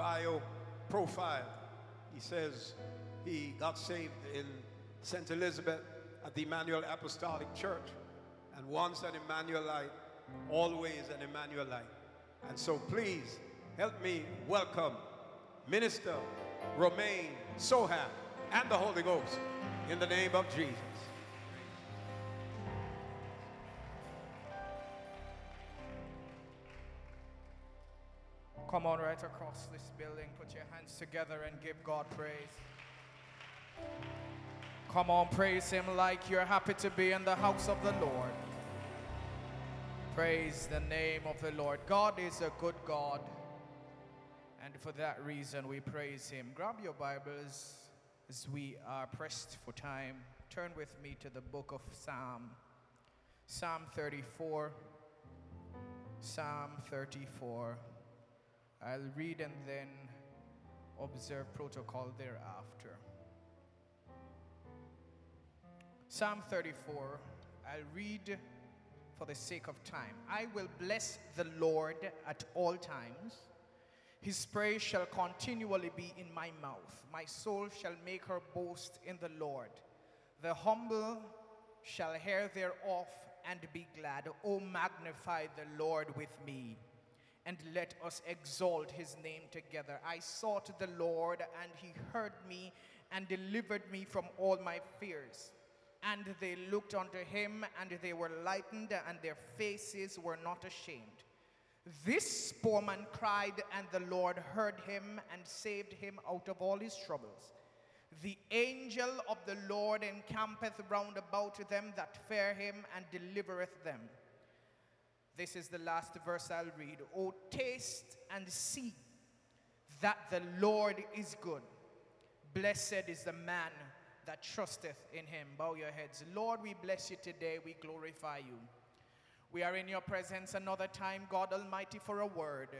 bio profile, he says he got saved in St. Elizabeth at the Emmanuel Apostolic Church. And once an Emmanuelite, always an Emmanuelite. And so please help me welcome Minister Romaine Sohan and the Holy Ghost in the name of Jesus. Come on, right across this building. Put your hands together and give God praise. Come on, praise Him like you're happy to be in the house of the Lord. Praise the name of the Lord. God is a good God, and for that reason we praise Him. Grab your Bibles as we are pressed for time. Turn with me to the book of Psalm, Psalm 34. Psalm 34. I'll read and then observe protocol thereafter. Psalm 34, I'll read for the sake of time. I will bless the Lord at all times. His praise shall continually be in my mouth. My soul shall make her boast in the Lord. The humble shall hear thereof and be glad. O magnify the Lord with me and let us exalt his name together. I sought the Lord, and he heard me and delivered me from all my fears. And they looked unto him, and they were lightened, and their faces were not ashamed. This poor man cried, and the Lord heard him and saved him out of all his troubles. The angel of the Lord encampeth round about them that fear him and delivereth them. This is the last verse I'll read. Oh, taste and see that the Lord is good. Blessed is the man that trusteth in him. Bow your heads. Lord, we bless you today. We glorify you. We are in your presence another time, God Almighty, for a word.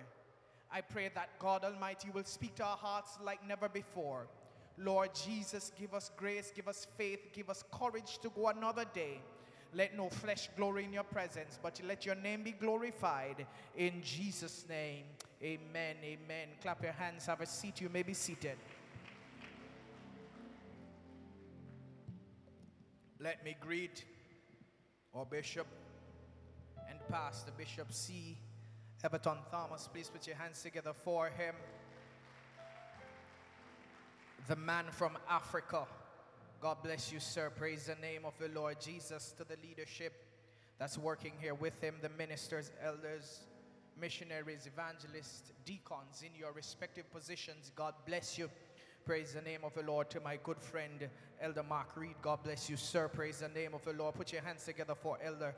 I pray that God Almighty will speak to our hearts like never before. Lord Jesus, give us grace, give us faith, give us courage to go another day. Let no flesh glory in your presence, but let your name be glorified. In Jesus' name, amen. Amen. Clap your hands, have a seat. You may be seated. Let me greet our bishop and pastor, Bishop C. Everton Thomas. Please put your hands together for him. The man from Africa. God bless you, sir. Praise the name of the Lord Jesus to the leadership that's working here with him, the ministers, elders, missionaries, evangelists, deacons in your respective positions. God bless you. Praise the name of the Lord to my good friend, Elder Mark Reed. God bless you, sir. Praise the name of the Lord. Put your hands together for Elder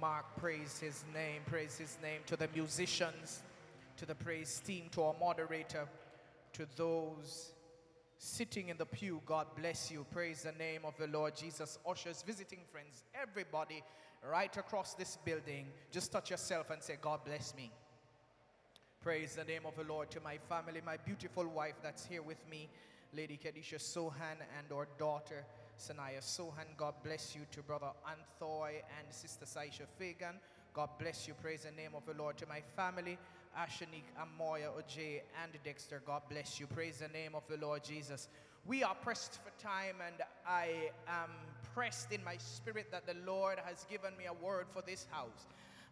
Mark. Praise his name. Praise his name to the musicians, to the praise team, to our moderator, to those sitting in the pew. God bless you. Praise the name of the Lord Jesus. Ushers, visiting friends, everybody right across this building, just touch yourself and say, God bless me. Praise the name of the Lord to my family, my beautiful wife that's here with me, Lady Kedisha Sohan, and our daughter, Sanaya Sohan. God bless you to Brother Anthoy and Sister Saisha Fagan. God bless you. Praise the name of the Lord to my family, Ashanik, Amoya, Oj, and Dexter. God bless you. Praise the name of the Lord Jesus. We are pressed for time, and I am pressed in my spirit that the Lord has given me a word for this house.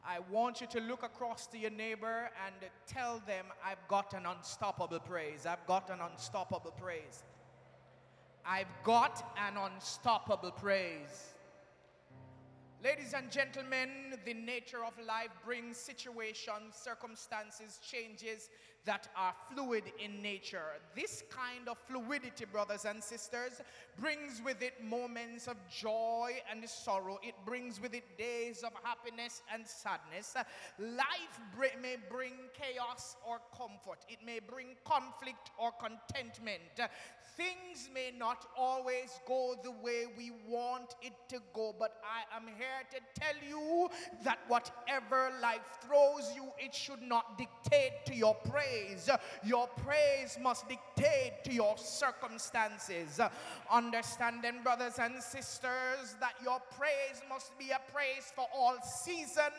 I want you to look across to your neighbor and tell them, I've got an unstoppable praise. I've got an unstoppable praise. I've got an unstoppable praise. Ladies and gentlemen, the nature of life brings situations, circumstances, changes that are fluid in nature. This kind of fluidity, brothers and sisters, brings with it moments of joy and sorrow. It brings with it days of happiness and sadness. Life may bring chaos or comfort, it may bring conflict or contentment. Things may not always go the way we want it to go, but I am here to tell you that whatever life throws you, it should not dictate to your praise praise, your praise must dictate to your circumstances. Understanding, brothers and sisters, that your praise must be a praise for all season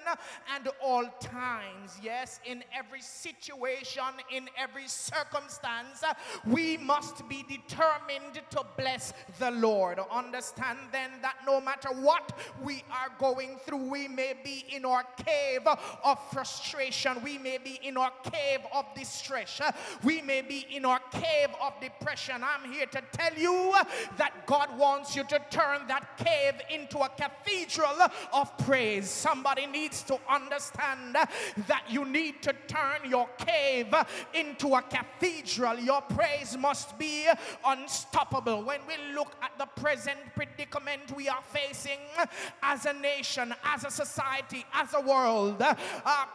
and all times. Yes, in every situation, in every circumstance, we must be determined to bless the Lord. Understand then that no matter what we are going through, we may be in our cave of frustration, we may be in our cave of distress, uh, we may be in our cave of depression. I'm here to tell you uh, that God wants you to turn that cave into a cathedral of praise. Somebody needs to understand uh, that you need to turn your cave into a cathedral. Your praise must be unstoppable. When we look at the present predicament we are facing as a nation, as a society, as a world, uh,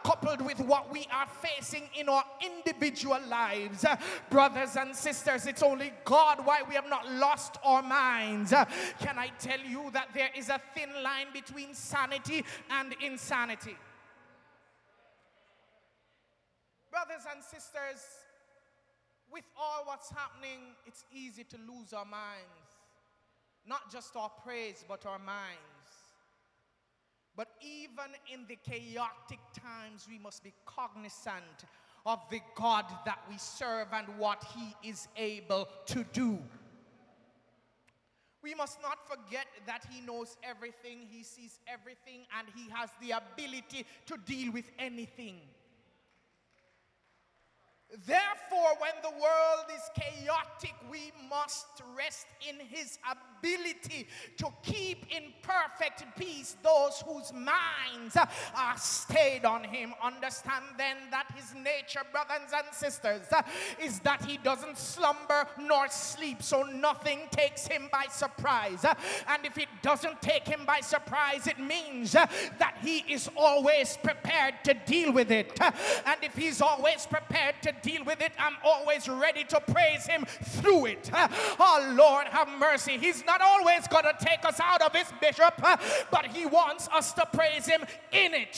coupled with what we are facing in our individual lives, brothers and sisters, it's only God why we have not lost our minds. Can I tell you that there is a thin line between sanity and insanity? Brothers and sisters, with all what's happening, it's easy to lose our minds. Not just our praise, but our minds. But even in the chaotic times, we must be cognizant of the God that we serve and what He is able to do. We must not forget that He knows everything, He sees everything, and He has the ability to deal with anything. Therefore, when the world is chaotic, we must rest in His ability to keep in perfect peace those whose minds are stayed on Him. Understand then that His nature, brothers and sisters, is that He doesn't slumber nor sleep, so nothing takes Him by surprise. And if it doesn't take Him by surprise, it means that He is always prepared to deal with it. And if He's always prepared to deal with it, I'm always ready to praise Him through it. Oh, Lord, have mercy. He's not always going to take us out of His bishop, but He wants us to praise Him in it.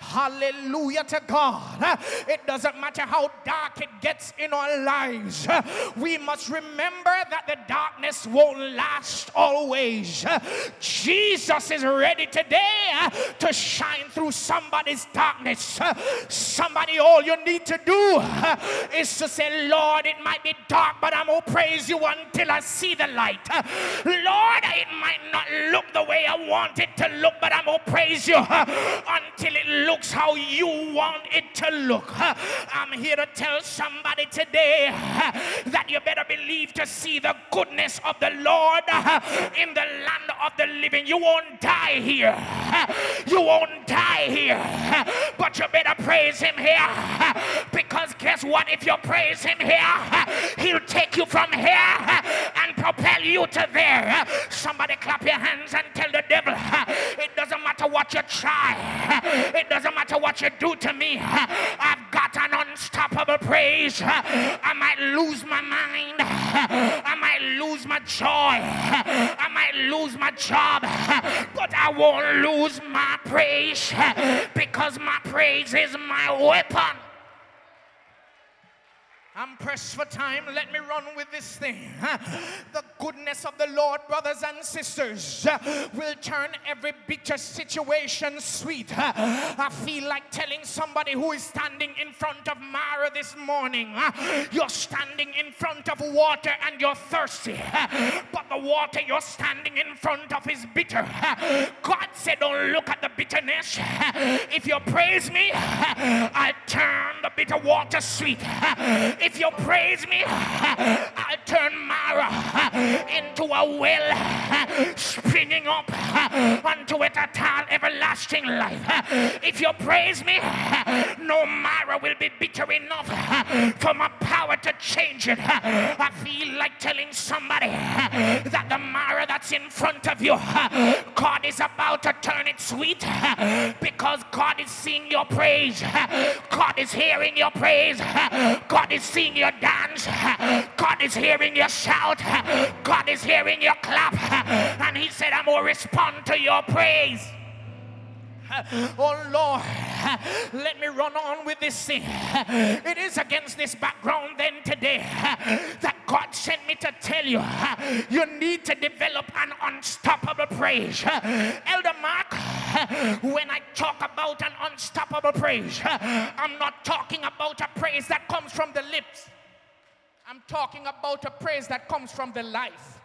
Hallelujah to God. It doesn't matter how dark it gets in our lives, we must remember that the darkness won't last always. Jesus is ready today to shine through somebody's darkness. Somebody, all you need to do is to say, Lord, it might be dark, but I'm going to praise you until I see the light. Lord, it might not look the way I want it to look, but I'm going to praise you until it looks how you want it to look. I'm here to tell somebody today that you better believe to see the goodness of the Lord in the land of the living. You won't die here. You won't die here. But you better praise him here because guess what? If you praise him here, he'll take you from here and propel you to Somebody clap your hands and tell the devil, it doesn't matter what you try, it doesn't matter what you do to me. I've got an unstoppable praise. I might lose my mind, I might lose my joy, I might lose my job, but I won't lose my praise because my praise is my weapon. I'm pressed for time. Let me run with this thing. The goodness of the Lord, brothers and sisters, will turn every bitter situation sweet. I feel like telling somebody who is standing in front of Mara this morning, you're standing in front of water and you're thirsty, but the water you're standing in front of is bitter. God said, Don't look at the bitterness. If you praise me, I turn the bitter water sweet. If you praise me, I'll turn Mara into a well springing up unto eternal everlasting life. If you praise me, no Mara will be bitter enough for my power to change it. I feel like telling somebody that the Mara that's in front of you, God is about to turn it sweet because God is seeing your praise. God is hearing your praise. God is seeing your dance. God is hearing your shout. God is hearing your clap. And He said, I'm going to respond to your praise. Oh Lord. Let me run on with this thing. It is against this background then today that God sent me to tell you you need to develop an unstoppable praise. Elder Mark, when I talk about an unstoppable praise, I'm not talking about a praise that comes from the lips. I'm talking about a praise that comes from the life.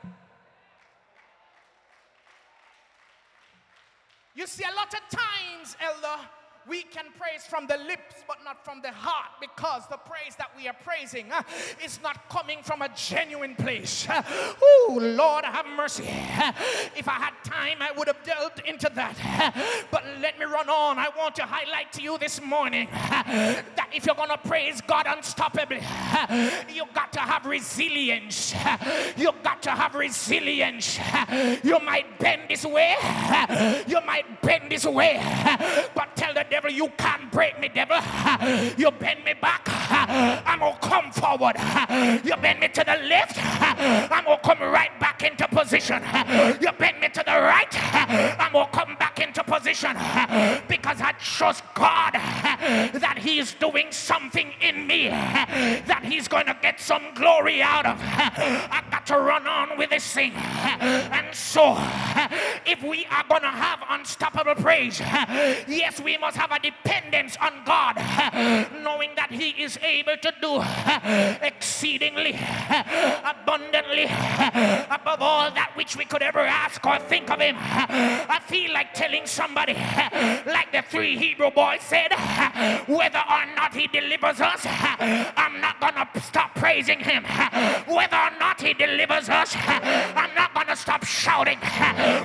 You see, a lot of times, Elder, we can praise from the lips but not from the heart because the praise that we are praising uh, is not coming from a genuine place. Uh, oh, Lord, have mercy. Uh, if I had time, I would have delved into that. Uh, but let me run on. I want to highlight to you this morning uh, that if you're going to praise God unstoppably, you got to have resilience. You got to have resilience. You might bend this way, you might bend this way, but tell the devil you can't break me, devil. You bend me back, I'm gonna come forward. You bend me to the left, I'm gonna come right back into position. You bend me to the right, I'm gonna come back into position because I trust God that He is doing something in me that He's going to get some glory out of. I got to run on with this thing. And so, if we are going to have unstoppable praise, yes, we must have a dependence on God, knowing that He is able to do exceedingly abundantly above all that which we could ever ask or think of Him. I feel like telling somebody, like the three Hebrew boys said, whether or not He delivers us, I'm not gonna stop praising Him. Whether or not He delivers us, I'm not gonna stop shouting.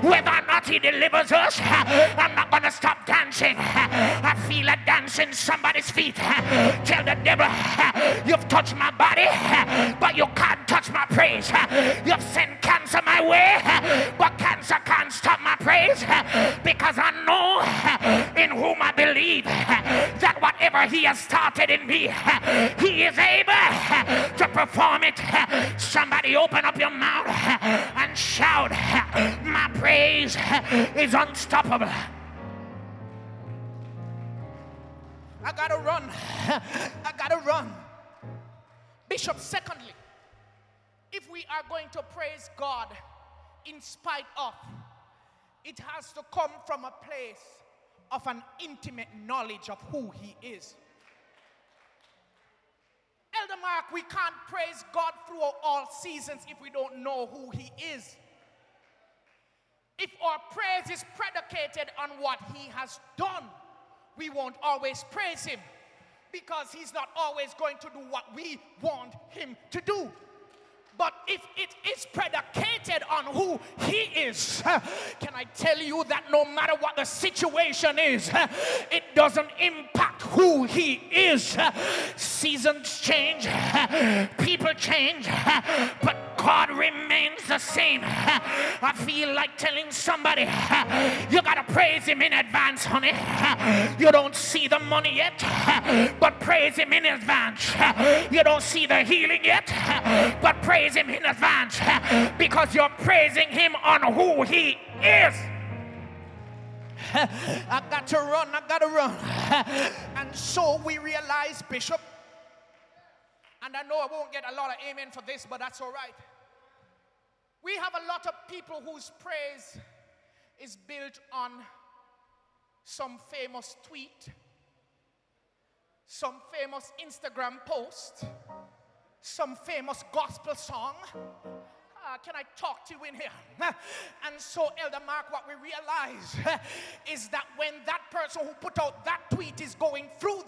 Whether or not He delivers us, I'm not gonna stop dancing. I feel a dance in somebody's feet. Tell the devil, you've touched my body, but you can't touch my praise. You've sent cancer my way, but cancer can't stop my praise because I know in whom I believe that whatever He has started in me, He is able to perform it. Somebody open up your mouth and shout, My praise is unstoppable. I gotta run. I gotta run. Bishop, secondly, if we are going to praise God in spite of, it has to come from a place of an intimate knowledge of who He is. Elder Mark, we can't praise God through all seasons if we don't know who He is. If our praise is predicated on what He has done, we won't always praise him because he's not always going to do what we want him to do. But if it is predicated on who he is, can I tell you that no matter what the situation is, it doesn't impact who he is. Seasons change, people change, but God remains the same. I feel like telling somebody, you gotta praise Him in advance, honey. You don't see the money yet, but praise Him in advance. You don't see the healing yet, but praise Him in advance because you're praising Him on who He is. I got to run, I got to run. And so we realize, Bishop, and I know I won't get a lot of amen for this, but that's all right. We have a lot of people whose praise is built on some famous tweet, some famous Instagram post, some famous gospel song, uh, can I talk to you in here? And so, Elder Mark, what we realize is that when that person who put out that tweet is going through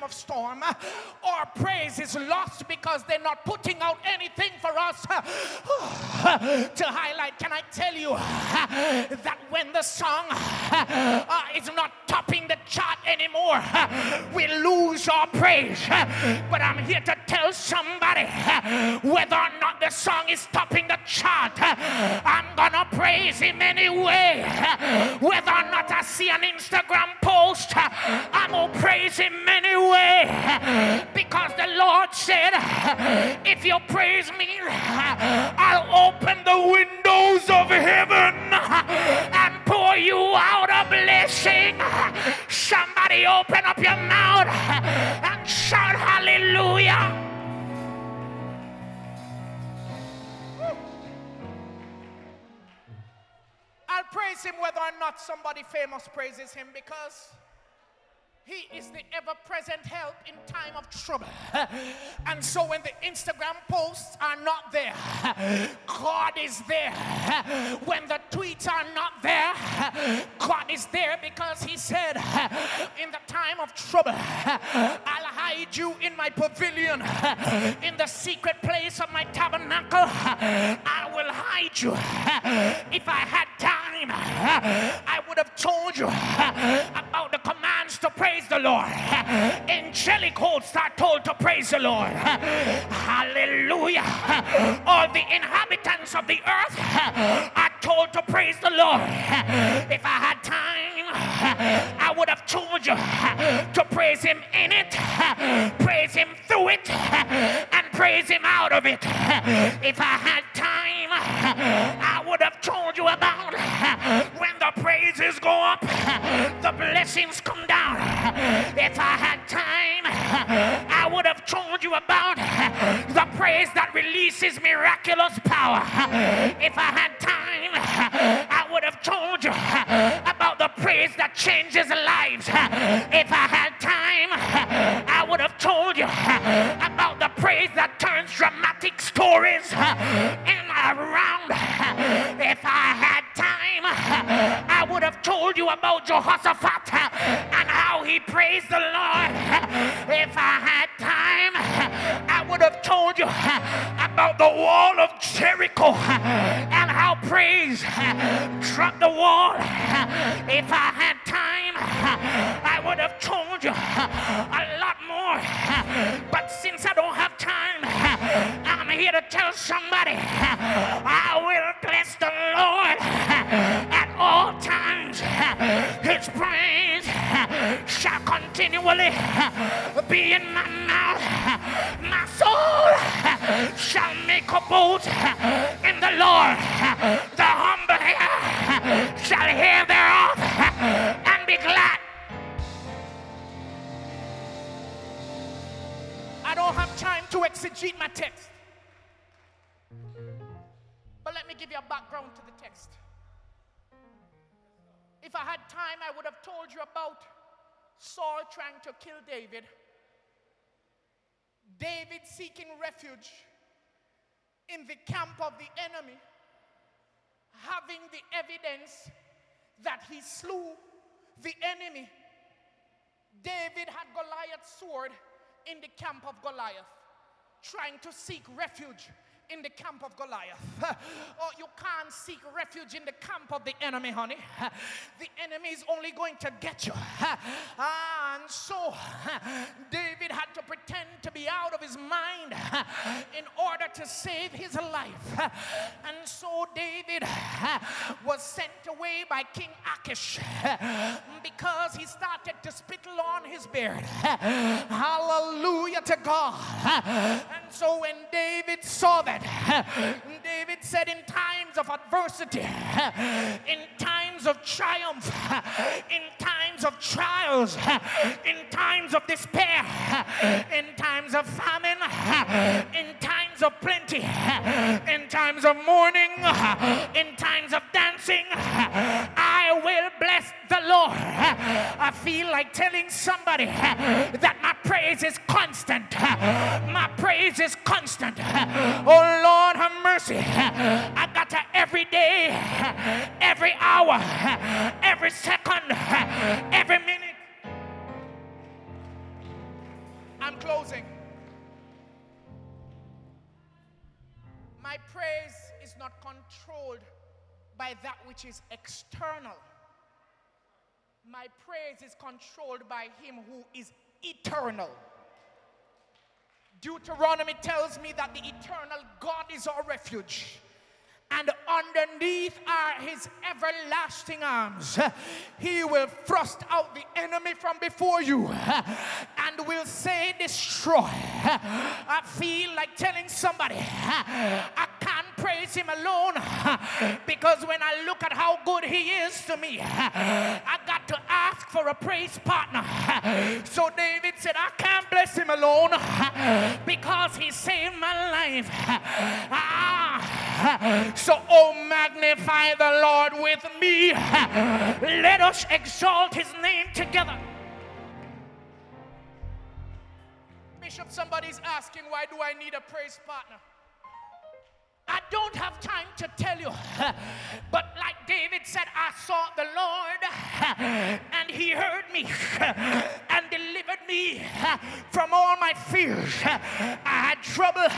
time of storm, our praise is lost because they're not putting out anything for us to highlight. Can I tell you that when the song uh, is not topping the chart anymore, we lose our praise? But I'm here to tell somebody whether or not the song is topping the chart, I'm gonna praise him anyway. Whether or not I see an Instagram post, I'm gonna praise him anyway. Because the Lord said, if you praise me, I'll open the windows of heaven and pour you out a blessing. Somebody open up your mouth and shout hallelujah. I'll praise him whether or not somebody famous praises him because he is the ever present help in time of trouble. And so when the Instagram posts are not there, God is there. When the tweets are not there, God is there because He said, In the time of trouble, I'll hide you in my pavilion, in the secret place of my tabernacle. I will hide you. If I had time, I would have told you about the commands to praise the Lord. Angelic hosts are told to praise the Lord. Hallelujah. All the inhabitants of the earth are told to praise the Lord. If I had time, I would have told you to praise Him in it, praise Him through it, and praise Him out of it. If I had time, I would have told you about when the praises go up, the blessings come down. If I had time, I would have told you about the praise that releases miraculous power. If I had time, I would have told you about the praise that changes lives. If I had time, would have told you about the praise that turns dramatic stories in around. If I had time, I would have told you about Jehoshaphat and how he praised the Lord. If I had time, I would have told you about the wall of Jericho and how praise struck the wall. If I had time, tell somebody I will bless the Lord at all times. His praise shall continually be in my mouth. My soul shall make a boast in the Lord. The humble shall hear thereof and be glad. I don't have time to exegete my text. A background to the text. If I had time, I would have told you about Saul trying to kill David, David seeking refuge in the camp of the enemy, having the evidence that he slew the enemy. David had Goliath's sword in the camp of Goliath, trying to seek refuge in the camp of Goliath. Oh, you can't seek refuge in the camp of the enemy, honey. The enemy is only going to get you. Ah, and so David had to pretend to be out of his mind in order to save his life. And so David was sent away by King Achish because he started to spittle on his beard. Hallelujah to God. And so when David saw that, David said, In times of adversity, in times of triumph, in times of trials, in times of despair, in times of famine, in times of plenty, in times of mourning, in times of dancing, I will bless the Lord. I feel like telling somebody that my praise is constant. My praise is constant. Oh Lord, have mercy. I got to every day, every hour, every second, every minute. I'm closing. My praise by that which is external. My praise is controlled by Him who is eternal. Deuteronomy tells me that the eternal God is our refuge. And underneath are his everlasting arms. He will thrust out the enemy from before you and will say, Destroy. I feel like telling somebody, I praise him alone because when I look at how good he is to me, I got to ask for a praise partner. So David said, I can't bless him alone because he saved my life. Ah, so, oh, magnify the Lord with me. Let us exalt his name together. Bishop, somebody's asking, why do I need a praise partner? Don't have time to tell you, but like David said, I saw the Lord and he heard me and delivered me from all my fears. I had trouble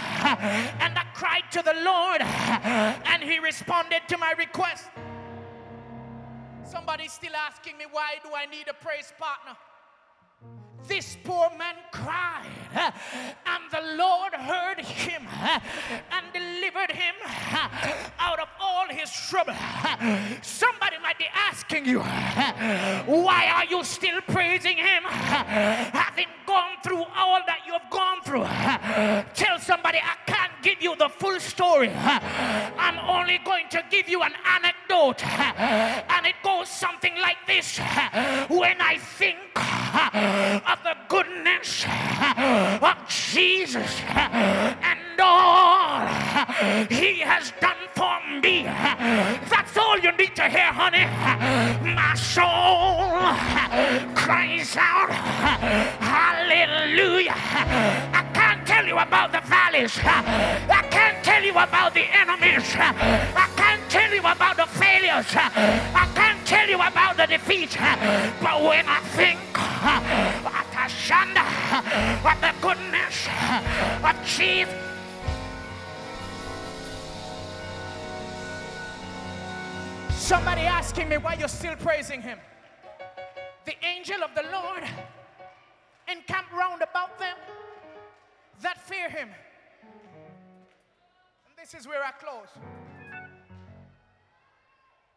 and I cried to the Lord and he responded to my request. Somebody's still asking me, why do I need a praise partner? This poor man cried, uh, and the Lord heard him uh, and delivered him uh, out of all his trouble. Somebody might be asking you, why are you still praising him? Having gone through all that you have gone through, tell somebody, I can't give you the full story. I'm only going to give you an anecdote, and it goes something like this When I think of the goodness of Jesus and all he has done for me. That's all you need to hear, honey. My soul cries out, Hallelujah. I can't tell you about the valleys. I can't tell you about the enemies. I can't tell you about the failures. I can't tell you about the defeat. But when I think Atashanda of the goodness of Jesus. Somebody asking me why you're still praising him. The angel of the Lord encamped round about them that fear him. And this is where I close.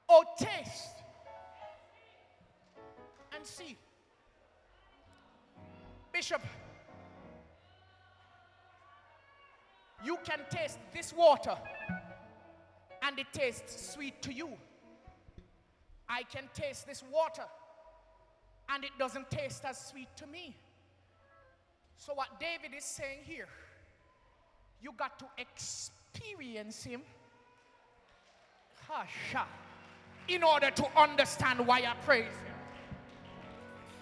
Oh, taste and see. Bishop, you can taste this water and it tastes sweet to you. I can taste this water and it doesn't taste as sweet to me. So, what David is saying here, you got to experience him Hasha, in order to understand why I praise him.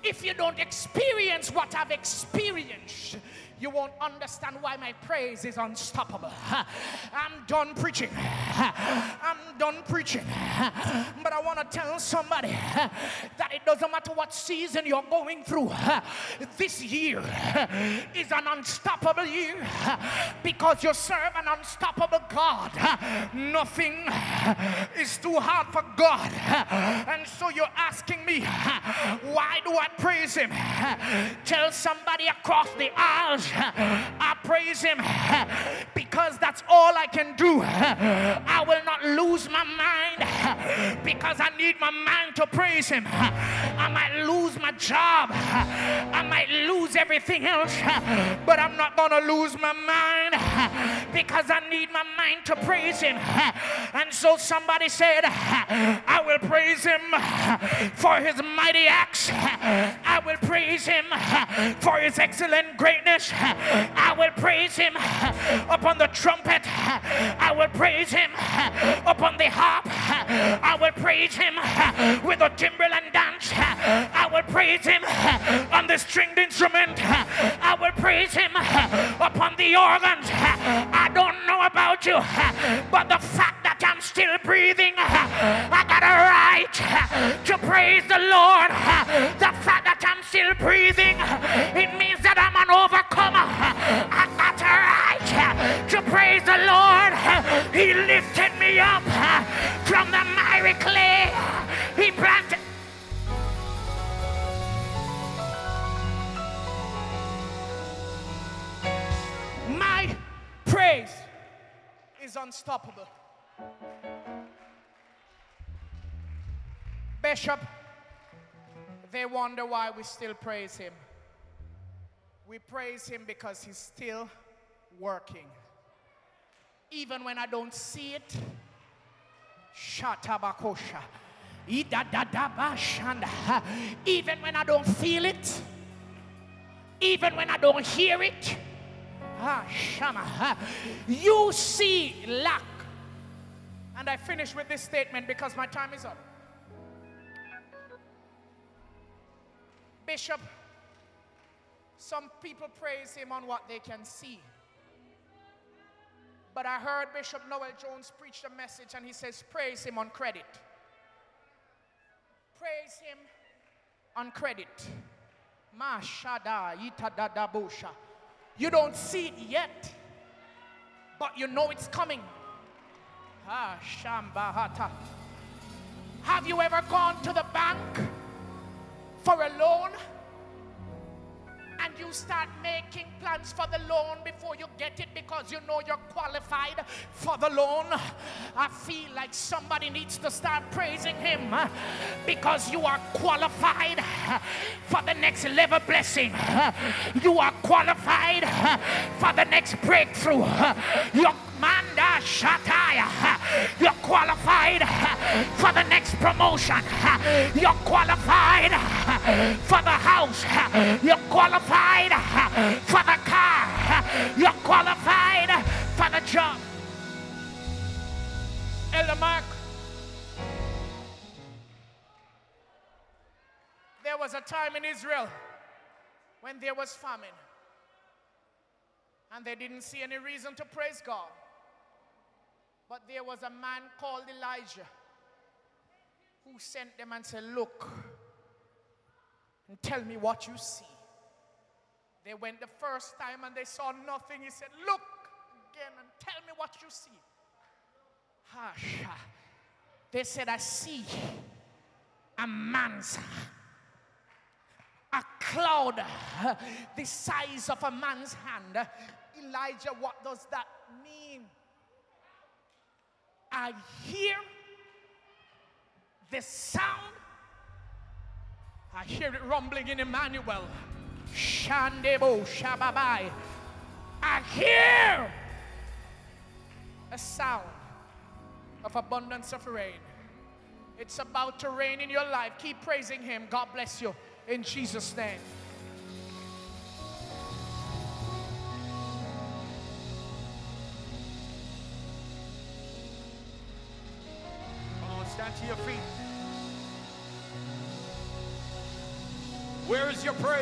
If you don't experience what I've experienced, you won't understand why my praise is unstoppable. I'm done preaching. I'm done preaching. But I want to tell somebody that it doesn't matter what season you're going through, this year is an unstoppable year because you serve an unstoppable God. Nothing is too hard for God. And so you're asking me, why do I praise Him? Tell somebody across the aisles I praise Him because that's all I can do. I will not lose my mind because I need my mind to praise Him. I might lose my job, I might lose everything else, but I'm not going to lose my mind because I need my mind to praise Him. And so somebody said, I will praise Him for His mighty acts, I will praise Him for His excellent greatness. I will praise him upon the trumpet. I will praise him upon the harp. I will praise him with the timbrel and dance. I will praise him on the stringed instrument. I will praise him upon the organs. I don't know about you, but the fact that I'm still breathing, I got a right to praise the Lord. The fact that I'm still breathing, it means that I'm an overcomer. I got a right to praise the Lord. He lifted me up from the miry clay. He planted. My praise is unstoppable. Bishop, they wonder why we still praise him. We praise him because he's still working. even when I don't see it. Shatabakosha. Even when I don't feel it, even when I don't hear it. Ah. You see lack. And I finish with this statement because my time is up. Bishop, some people praise him on what they can see. But I heard Bishop Noel Jones preach a message and he says, Praise him on credit. Praise him on credit. Mashada. You don't see it yet, but you know it's coming. Ah. Have you ever gone to the bank for a loan? And you start making plans for the loan before you get it because you know you're qualified for the loan, I feel like somebody needs to start praising Him because you are qualified for the next level blessing. You are qualified for the next breakthrough. You're Manda Shataya. You're qualified for the next promotion. You're qualified for the house. You're qualified for the car. You're qualified for the job. Elder Mark. There was a time in Israel when there was famine and they didn't see any reason to praise God. But there was a man called Elijah who sent them and said, Look and tell me what you see. They went the first time and they saw nothing. He said, Look again and tell me what you see. Hush. They said, I see a man's a cloud the size of a man's hand. Elijah, what does that mean? I hear the sound. I hear it rumbling in Emmanuel. Shandebo Shababai. I hear a sound of abundance of rain. It's about to rain in your life. Keep praising Him. God bless you. In Jesus' name.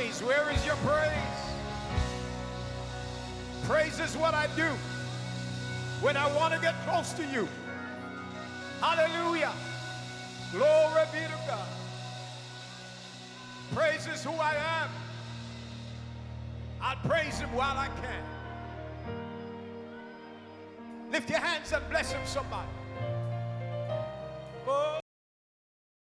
Praise? Where is your praise? Praise is what I do when I want to get close to you. Hallelujah. Glory be to God. Praise is who I am. I'll praise him while I can. Lift your hands and bless him, somebody.